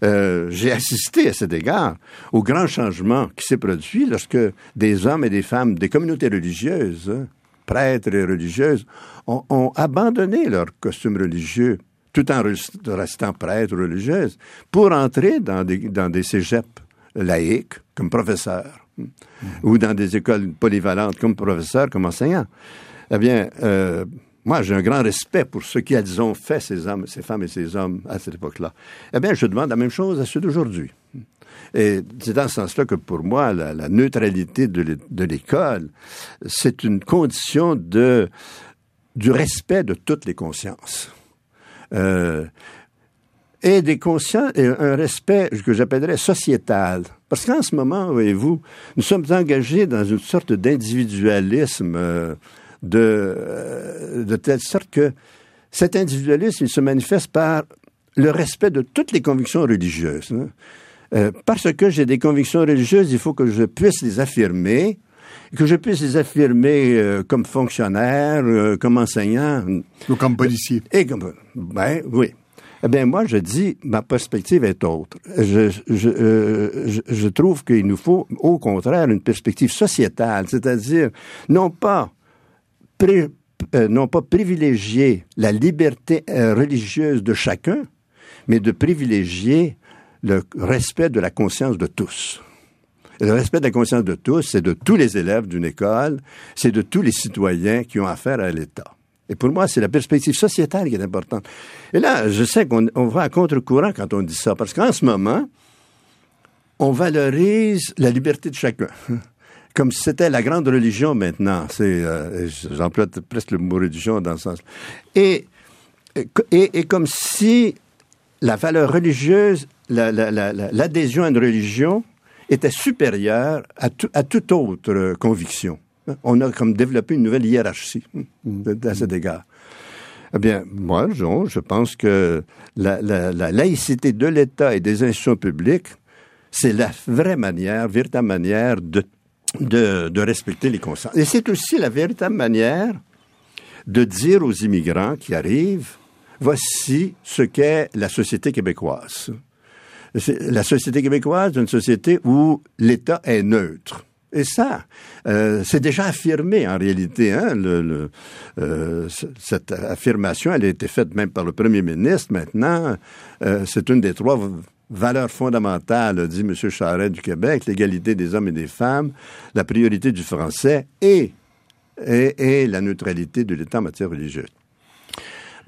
Euh, j'ai assisté à cet égard au grand changement qui s'est produit lorsque des hommes et des femmes des communautés religieuses, prêtres et religieuses, ont, abandonné leur costume religieux tout en restant prêtre ou religieuse, pour entrer dans des, cégeps laïques comme professeur, ou dans des écoles polyvalentes comme professeur, comme enseignant. Eh bien, euh, moi, j'ai un grand respect pour ce qu'ils ont fait, ces hommes, ces femmes et ces hommes, à cette époque-là. Eh bien, je demande la même chose à ceux d'aujourd'hui. Et c'est dans ce sens-là que pour moi, la, neutralité de l'école, c'est une condition du respect de toutes les consciences. Euh, et des consciences, et un respect que j'appellerais sociétal. Parce qu'en ce moment, voyez-vous, nous sommes engagés dans une sorte d'individualisme euh, de, euh, de telle sorte que cet individualisme, il se manifeste par le respect de toutes les convictions religieuses. Hein. Euh, parce que j'ai des convictions religieuses, il faut que je puisse les affirmer, que je puisse les affirmer euh, comme fonctionnaire, euh, comme enseignant. Ou comme policier. Et comme, ben oui. Eh bien, moi, je dis, ma perspective est autre. Je, je, euh, je, je trouve qu'il nous faut, au contraire, une perspective sociétale, c'est-à-dire non pas non pas privilégier la liberté religieuse de chacun, mais de privilégier le respect de la conscience de tous le respect de la conscience de tous, c'est de tous les élèves d'une école, c'est de tous les citoyens qui ont affaire à l'État. Et pour moi, c'est la perspective sociétale qui est importante. Et là, je sais qu'on va à contre-courant quand on dit ça, parce qu'en ce moment, on valorise la liberté de chacun. Comme si c'était la grande religion maintenant. C'est, euh, j'emploie presque le mot religion dans ce sens. Et, et, et comme si la valeur religieuse, l'adhésion à une religion était supérieure à, à toute autre conviction. On a comme développé une nouvelle hiérarchie à cet égard. Eh bien, moi, je pense que la, laïcité de l'État et des institutions publiques, c'est la vraie manière, véritable manière de, de, respecter les consciences. Et c'est aussi la véritable manière de dire aux immigrants qui arrivent, voici ce qu'est la société québécoise. La société québécoise est une société où l'État est neutre. Et ça, euh, c'est déjà affirmé en réalité. Hein, le, euh, cette affirmation, elle a été faite même par le premier ministre. Maintenant, euh, c'est une des trois valeurs fondamentales, dit M. Charest du Québec, l'égalité des hommes et des femmes, la priorité du français et, et, et la neutralité de l'État en matière religieuse.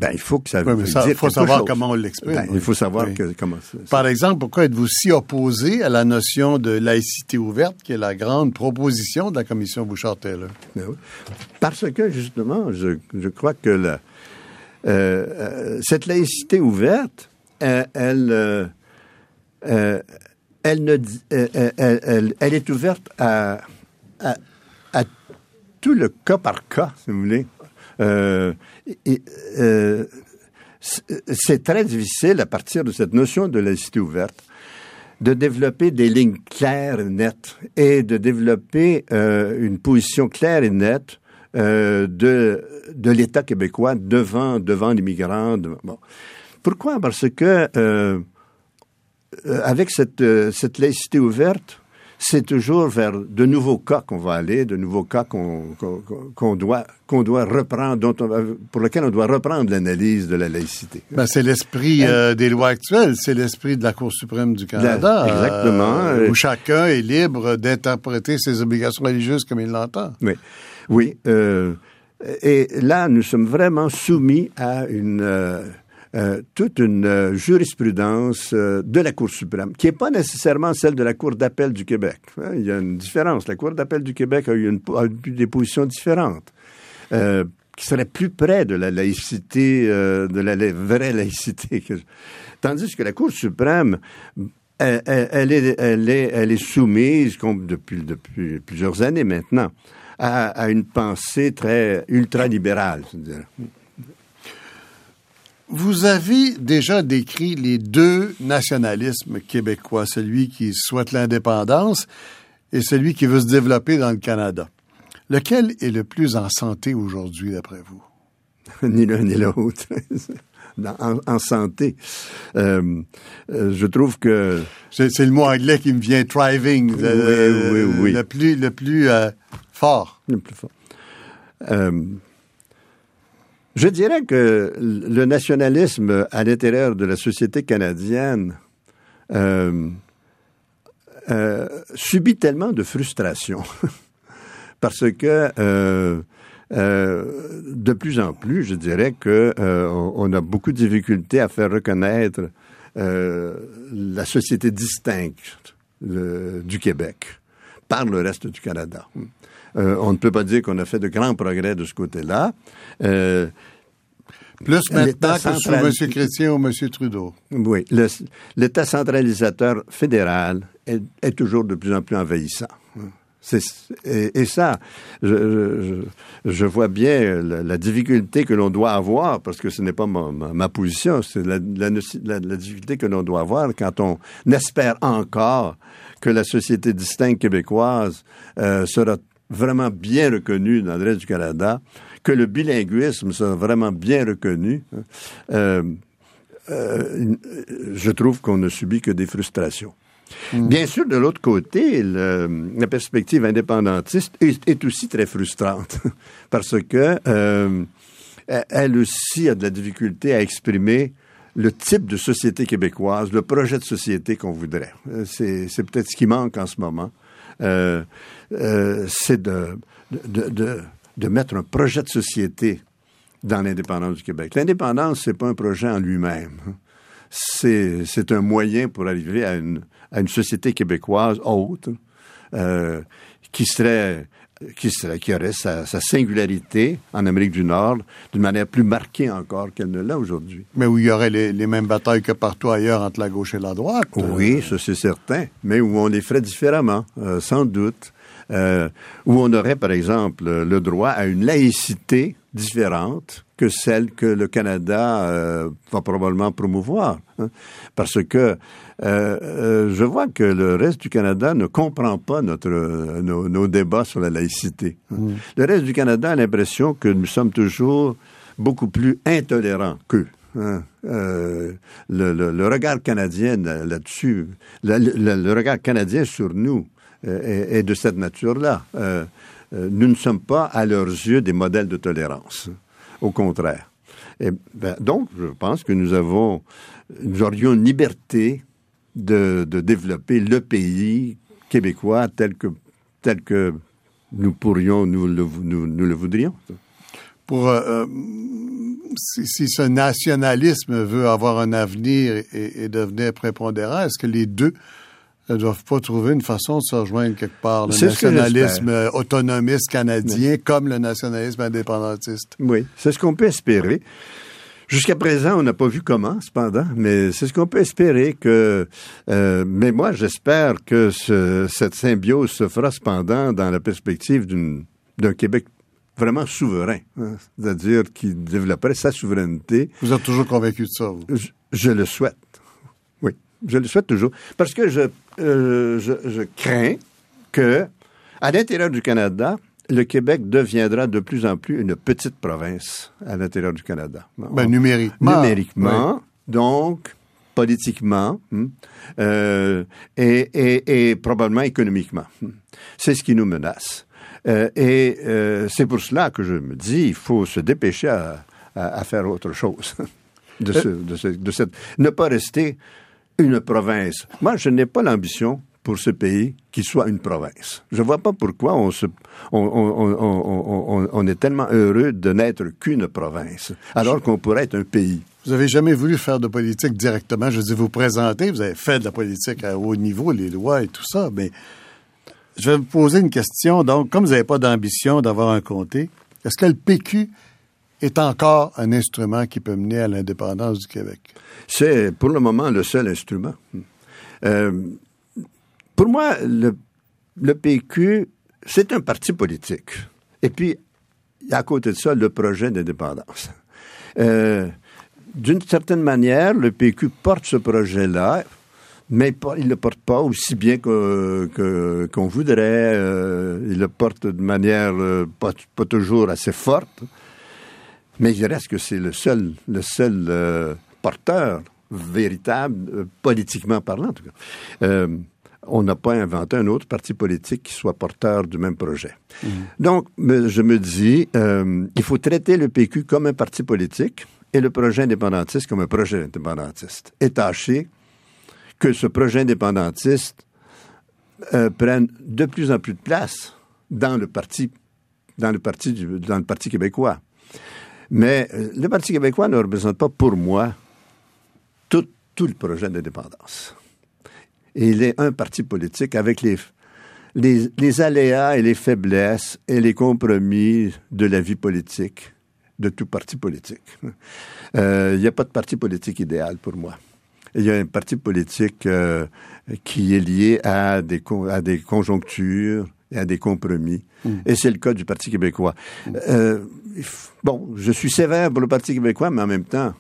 Ben, il faut que ça, Il faut savoir comment on l'exprime. Ben, il faut savoir comment. Par exemple, pourquoi êtes-vous si opposé à la notion de laïcité ouverte, qui est la grande proposition de la commission Bouchard-Taylor? Ben Parce que, justement, je, je crois que la, euh, euh cette laïcité ouverte, elle, elle, euh, euh elle, ne, elle, elle, est ouverte à, à, à tout le cas par cas, si vous voulez. Euh, euh, c'est très difficile, à partir de cette notion de laïcité ouverte, de développer des lignes claires et nettes et de développer euh, une position claire et nette euh, de, de l'État québécois devant, devant les migrants. Pourquoi? Parce que euh, avec cette, cette laïcité ouverte, c'est toujours vers de nouveaux cas qu'on va aller, de nouveaux cas qu'on doit qu'on doit reprendre, dont pour lesquels on doit reprendre l'analyse de la laïcité. Ben, c'est l'esprit euh, des lois actuelles, c'est l'esprit de la Cour suprême du Canada. exactement. Euh, où chacun est libre d'interpréter ses obligations religieuses comme il l'entend. Oui, oui. Euh, et là, nous sommes vraiment soumis à une euh, toute une euh, jurisprudence euh, de la Cour suprême, qui n'est pas nécessairement celle de la Cour d'appel du Québec. Hein. il y a une différence. La Cour d'appel du Québec a eu, des positions différentes, qui seraient plus près de la laïcité, de la, vraie laïcité. Tandis que la Cour suprême, elle, est, soumise, depuis, depuis plusieurs années maintenant, à, une pensée très ultralibérale. libérale vous avez déjà décrit les deux nationalismes québécois, celui qui souhaite l'indépendance et celui qui veut se développer dans le Canada. Lequel est le plus en santé aujourd'hui, d'après vous? ni l'un ni l'autre. en, santé. Euh, euh, je trouve que... C'est, le mot anglais qui me vient, thriving, oui, oui, oui. le plus, le plus euh, fort. Le plus fort. Je dirais que le nationalisme à l'intérieur de la société canadienne euh, euh, subit tellement de frustration parce que euh, de plus en plus, je dirais que on a beaucoup de difficultés à faire reconnaître la société distincte du Québec par le reste du Canada. Euh, on ne peut pas dire qu'on a fait de grands progrès de ce côté-là. Euh, plus maintenant que sous M. Chrétien ou M. Trudeau. Oui. L'État centralisateur fédéral est, toujours de plus en plus envahissant. Et, ça, je, vois bien la, difficulté que l'on doit avoir, parce que ce n'est pas ma, position, c'est la, difficulté que l'on doit avoir quand on espère encore que la société distincte québécoise euh, sera vraiment bien reconnu dans le reste du Canada, que le bilinguisme soit vraiment bien reconnu, hein, euh, euh, je trouve qu'on ne subit que des frustrations. Hmm. Bien sûr, de l'autre côté, la perspective indépendantiste est, aussi très frustrante parce que euh, elle aussi a de la difficulté à exprimer le type de société québécoise, le projet de société qu'on voudrait. C'est peut-être ce qui manque en ce moment. Euh, euh, c'est de, de, de, de, mettre un projet de société dans l'indépendance du Québec. L'indépendance, c'est pas un projet en lui-même. C'est, c'est un moyen pour arriver à une, à une société québécoise autre, euh, qui serait qui, qui aurait sa, singularité en Amérique du Nord d'une manière plus marquée encore qu'elle ne l'a aujourd'hui. Mais où il y aurait les, mêmes batailles que partout ailleurs entre la gauche et la droite. Oui, ça c'est certain, mais où on les ferait différemment, euh, sans doute. Euh, où on aurait, par exemple, le droit à une laïcité différente que celle que le Canada euh, va probablement promouvoir. Hein. Parce que euh, je vois que le reste du Canada ne comprend pas notre, nos, débats sur la laïcité. Hein. Mm. Le reste du Canada a l'impression que nous sommes toujours beaucoup plus intolérants qu'eux. Hein. le, le, regard canadien là-dessus, le, regard canadien sur nous est, de cette nature-là. Euh, euh, nous ne sommes pas à leurs yeux des modèles de tolérance. Au contraire. Ben, donc, je pense que nous avons, nous aurions une liberté de, développer le pays québécois tel que, tel que nous pourrions, nous le, voudrions. Pour, euh, euh, si, ce nationalisme veut avoir un avenir et devenir prépondérant, est-ce que les deux ne doivent pas trouver une façon de se rejoindre quelque part. Le nationalisme euh, autonomiste canadien comme le nationalisme indépendantiste. Oui, c'est ce qu'on peut espérer. Jusqu'à présent, on n'a pas vu comment, cependant, mais c'est ce qu'on peut espérer que. Euh, mais moi, j'espère que cette symbiose se fera cependant dans la perspective d'un Québec vraiment souverain, hein, c'est-à-dire qui développerait sa souveraineté. Vous êtes toujours convaincu de ça, vous? je le souhaite. Oui, je le souhaite toujours, parce que je euh, je, crains que, à l'intérieur du Canada, le Québec deviendra de plus en plus une petite province à l'intérieur du Canada. Ben, numériquement. Numériquement, donc politiquement hmm, euh, et, probablement économiquement. Hmm. C'est ce qui nous menace. Euh, et c'est pour cela que je me dis, il faut se dépêcher à, faire autre chose. de, de cette, ne pas rester une province. Moi, je n'ai pas l'ambition pour ce pays qu'il soit une province. Je ne vois pas pourquoi on, se, on, on, on, est tellement heureux de n'être qu'une province, alors qu'on pourrait être un pays. Vous avez jamais voulu faire de politique directement. Je dis vous présenter, vous avez fait de la politique à haut niveau, les lois et tout ça, mais je vais vous poser une question. Donc, comme vous n'avez pas d'ambition d'avoir un comté, est-ce que le PQ est encore un instrument qui peut mener à l'indépendance du Québec? C'est pour le moment le seul instrument. Euh, pour moi, le, PQ, c'est un parti politique. Et puis, à côté de ça, le projet d'indépendance. Euh, D'une certaine manière, le PQ porte ce projet-là, mais il ne le porte pas aussi bien qu'on que, qu'on voudrait. Euh, il le porte de manière pas, toujours assez forte. Mais il reste que c'est le seul, le seul euh, porteur véritable, euh, politiquement parlant en tout cas. Euh, on n'a pas inventé un autre parti politique qui soit porteur du même projet. Mhm. Donc, je me dis, il faut traiter le PQ comme un parti politique et le projet indépendantiste comme un projet indépendantiste. Et tâcher que ce projet indépendantiste prenne de plus en plus de place dans le parti, dans le parti, dans le parti québécois. Mais euh, le Parti québécois ne représente pas pour moi tout, tout le projet d'indépendance. Et il est un parti politique avec les, les, aléas et les faiblesses et les compromis de la vie politique de tout parti politique. Euh, il n'y a pas de parti politique idéal pour moi. Il y a un parti politique euh, qui est lié à des, à des conjonctures, à des compromis. Mm. Et c'est le cas du Parti québécois. Euh, bon, je suis sévère pour le Parti québécois, mais en même temps,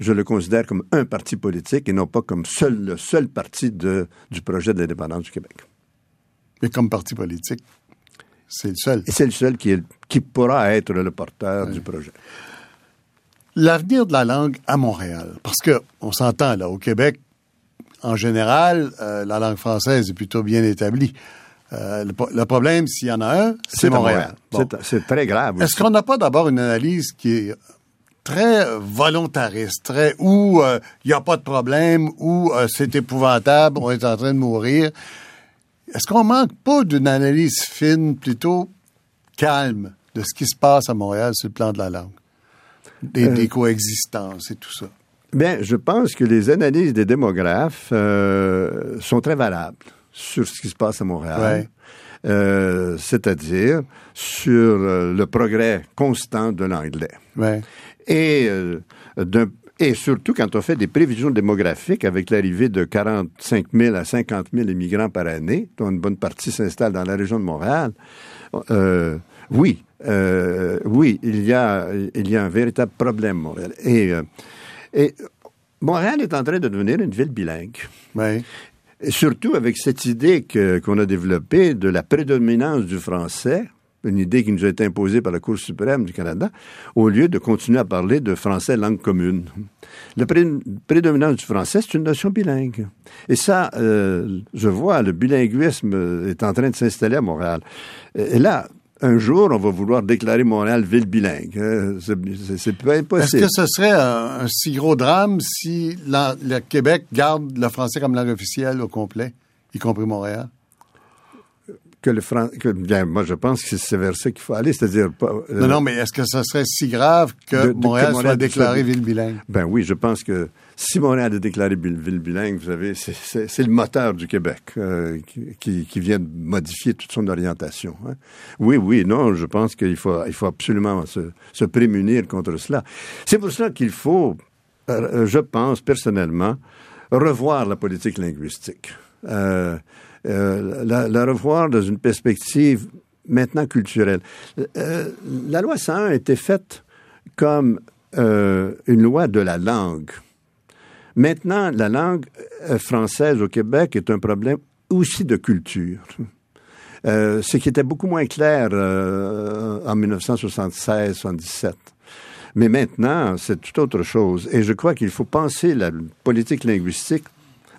je le considère comme un parti politique et non pas comme seul, le seul parti de, du projet de l'indépendance du Québec. Mais comme parti politique, c'est le seul. Et c'est le seul qui, est, qui pourra être le porteur du projet. L'avenir de la langue à Montréal, parce que on s'entend là, au Québec, en général, euh, la langue française est plutôt bien établie. Euh, le, problème, s'il y en a un, c'est Montréal. C'est très grave. Est-ce qu'on n'a pas d'abord une analyse qui est très volontariste, très où euh, il n'y a pas de problème, où euh, c'est épouvantable, on est en train de mourir? Est-ce qu'on manque pas d'une analyse fine, plutôt calme, de ce qui se passe à Montréal sur le plan de la langue, des, des coexistences et tout ça? Bien, je pense que les analyses des démographes sont très valables sur ce qui se passe à Montréal. euh, c'est-à-dire sur le progrès constant de l'anglais. Ouais. Et surtout quand on fait des prévisions démographiques avec l'arrivée de 45 000 à 50 000 immigrants par année, dont une bonne partie s'installe dans la région de Montréal, euh, oui, euh, oui, il y a, il y a un véritable problème, Montréal. Et, euh, et Montréal est en train de devenir une ville bilingue. Et surtout avec cette idée que, qu'on a développée de la prédominance du français une idée qui nous a été imposée par la Cour suprême du Canada, au lieu de continuer à parler de français langue commune. La prédominance du français, c'est une notion bilingue. Et ça, euh, je vois, le bilinguisme est en train de s'installer à Montréal. Et là, un jour, on va vouloir déclarer Montréal ville bilingue. Hein. C'est pas impossible. Est-ce que ce serait un, si gros drame si le Québec garde le français comme langue officielle au complet, y compris Montréal? Que le français. Bien, moi, je pense que c'est vers ça qu'il faut aller, c'est-à-dire pas. Euh, non, non, mais est-ce que ça serait si grave que, Montréal, soit déclaré ville bilingue Ben oui, je pense que si Montréal est déclaré ville bilingue, vous savez, c'est le moteur du Québec euh, qui, qui, vient de modifier toute son orientation. Hein. Oui, oui, non, je pense qu'il faut, il faut absolument se, se prémunir contre cela. C'est pour cela qu'il faut, euh, je pense personnellement, revoir la politique linguistique. Euh, euh, la, revoir dans une perspective maintenant culturelle. Euh, la loi 101 a été faite comme euh, une loi de la langue. Maintenant, la langue française au Québec est un problème aussi de culture. ce qui était beaucoup moins clair en 1976-77. Mais maintenant, c'est tout autre chose. Et je crois qu'il faut penser la politique linguistique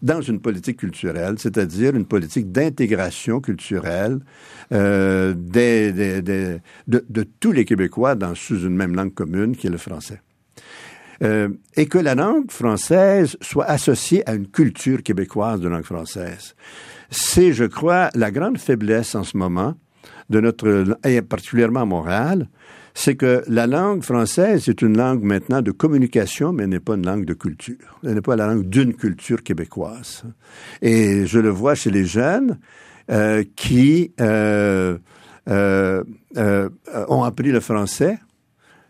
dans une politique culturelle, c'est-à-dire une politique d'intégration culturelle euh, des, des, de, de, tous les Québécois dans, sous une même langue commune qui est le français. Euh, et que la langue française soit associée à une culture québécoise de langue française. C'est, je crois, la grande faiblesse en ce moment de notre, et particulièrement à Montréal, c'est que la langue française est une langue maintenant de communication, mais n'est pas une langue de culture. Elle n'est pas la langue d'une culture québécoise. Et je le vois chez les jeunes euh, qui euh, euh, ont appris le français,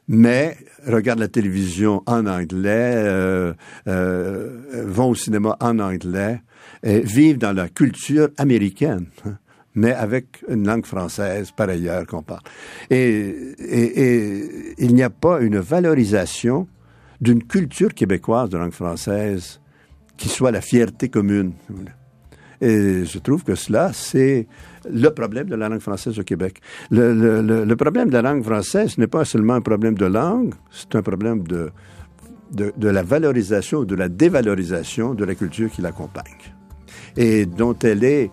mais regardent la télévision en anglais, vont au cinéma en anglais, et vivent dans la culture américaine mais avec une langue française par ailleurs qu'on parle. Et, il n'y a pas une valorisation d'une culture québécoise de langue française qui soit la fierté commune. Et je trouve que cela, c'est le problème de la langue française au Québec. Le problème de la langue française n'est pas seulement un problème de langue, c'est un problème de, de, de la valorisation ou de la dévalorisation de la culture qui l'accompagne et dont elle est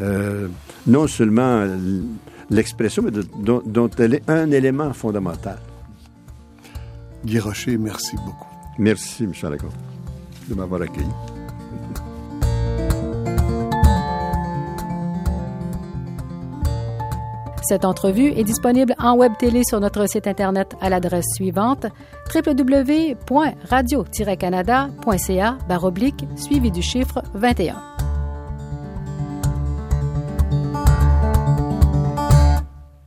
euh, non seulement l'expression, mais dont, elle est un élément fondamental. Guy Rocher, merci beaucoup. Merci, Michel Lacombe, de m'avoir accueilli. Cette entrevue est disponible en web télé sur notre site internet à l'adresse suivante www.radio-canada.ca suivi du chiffre 21.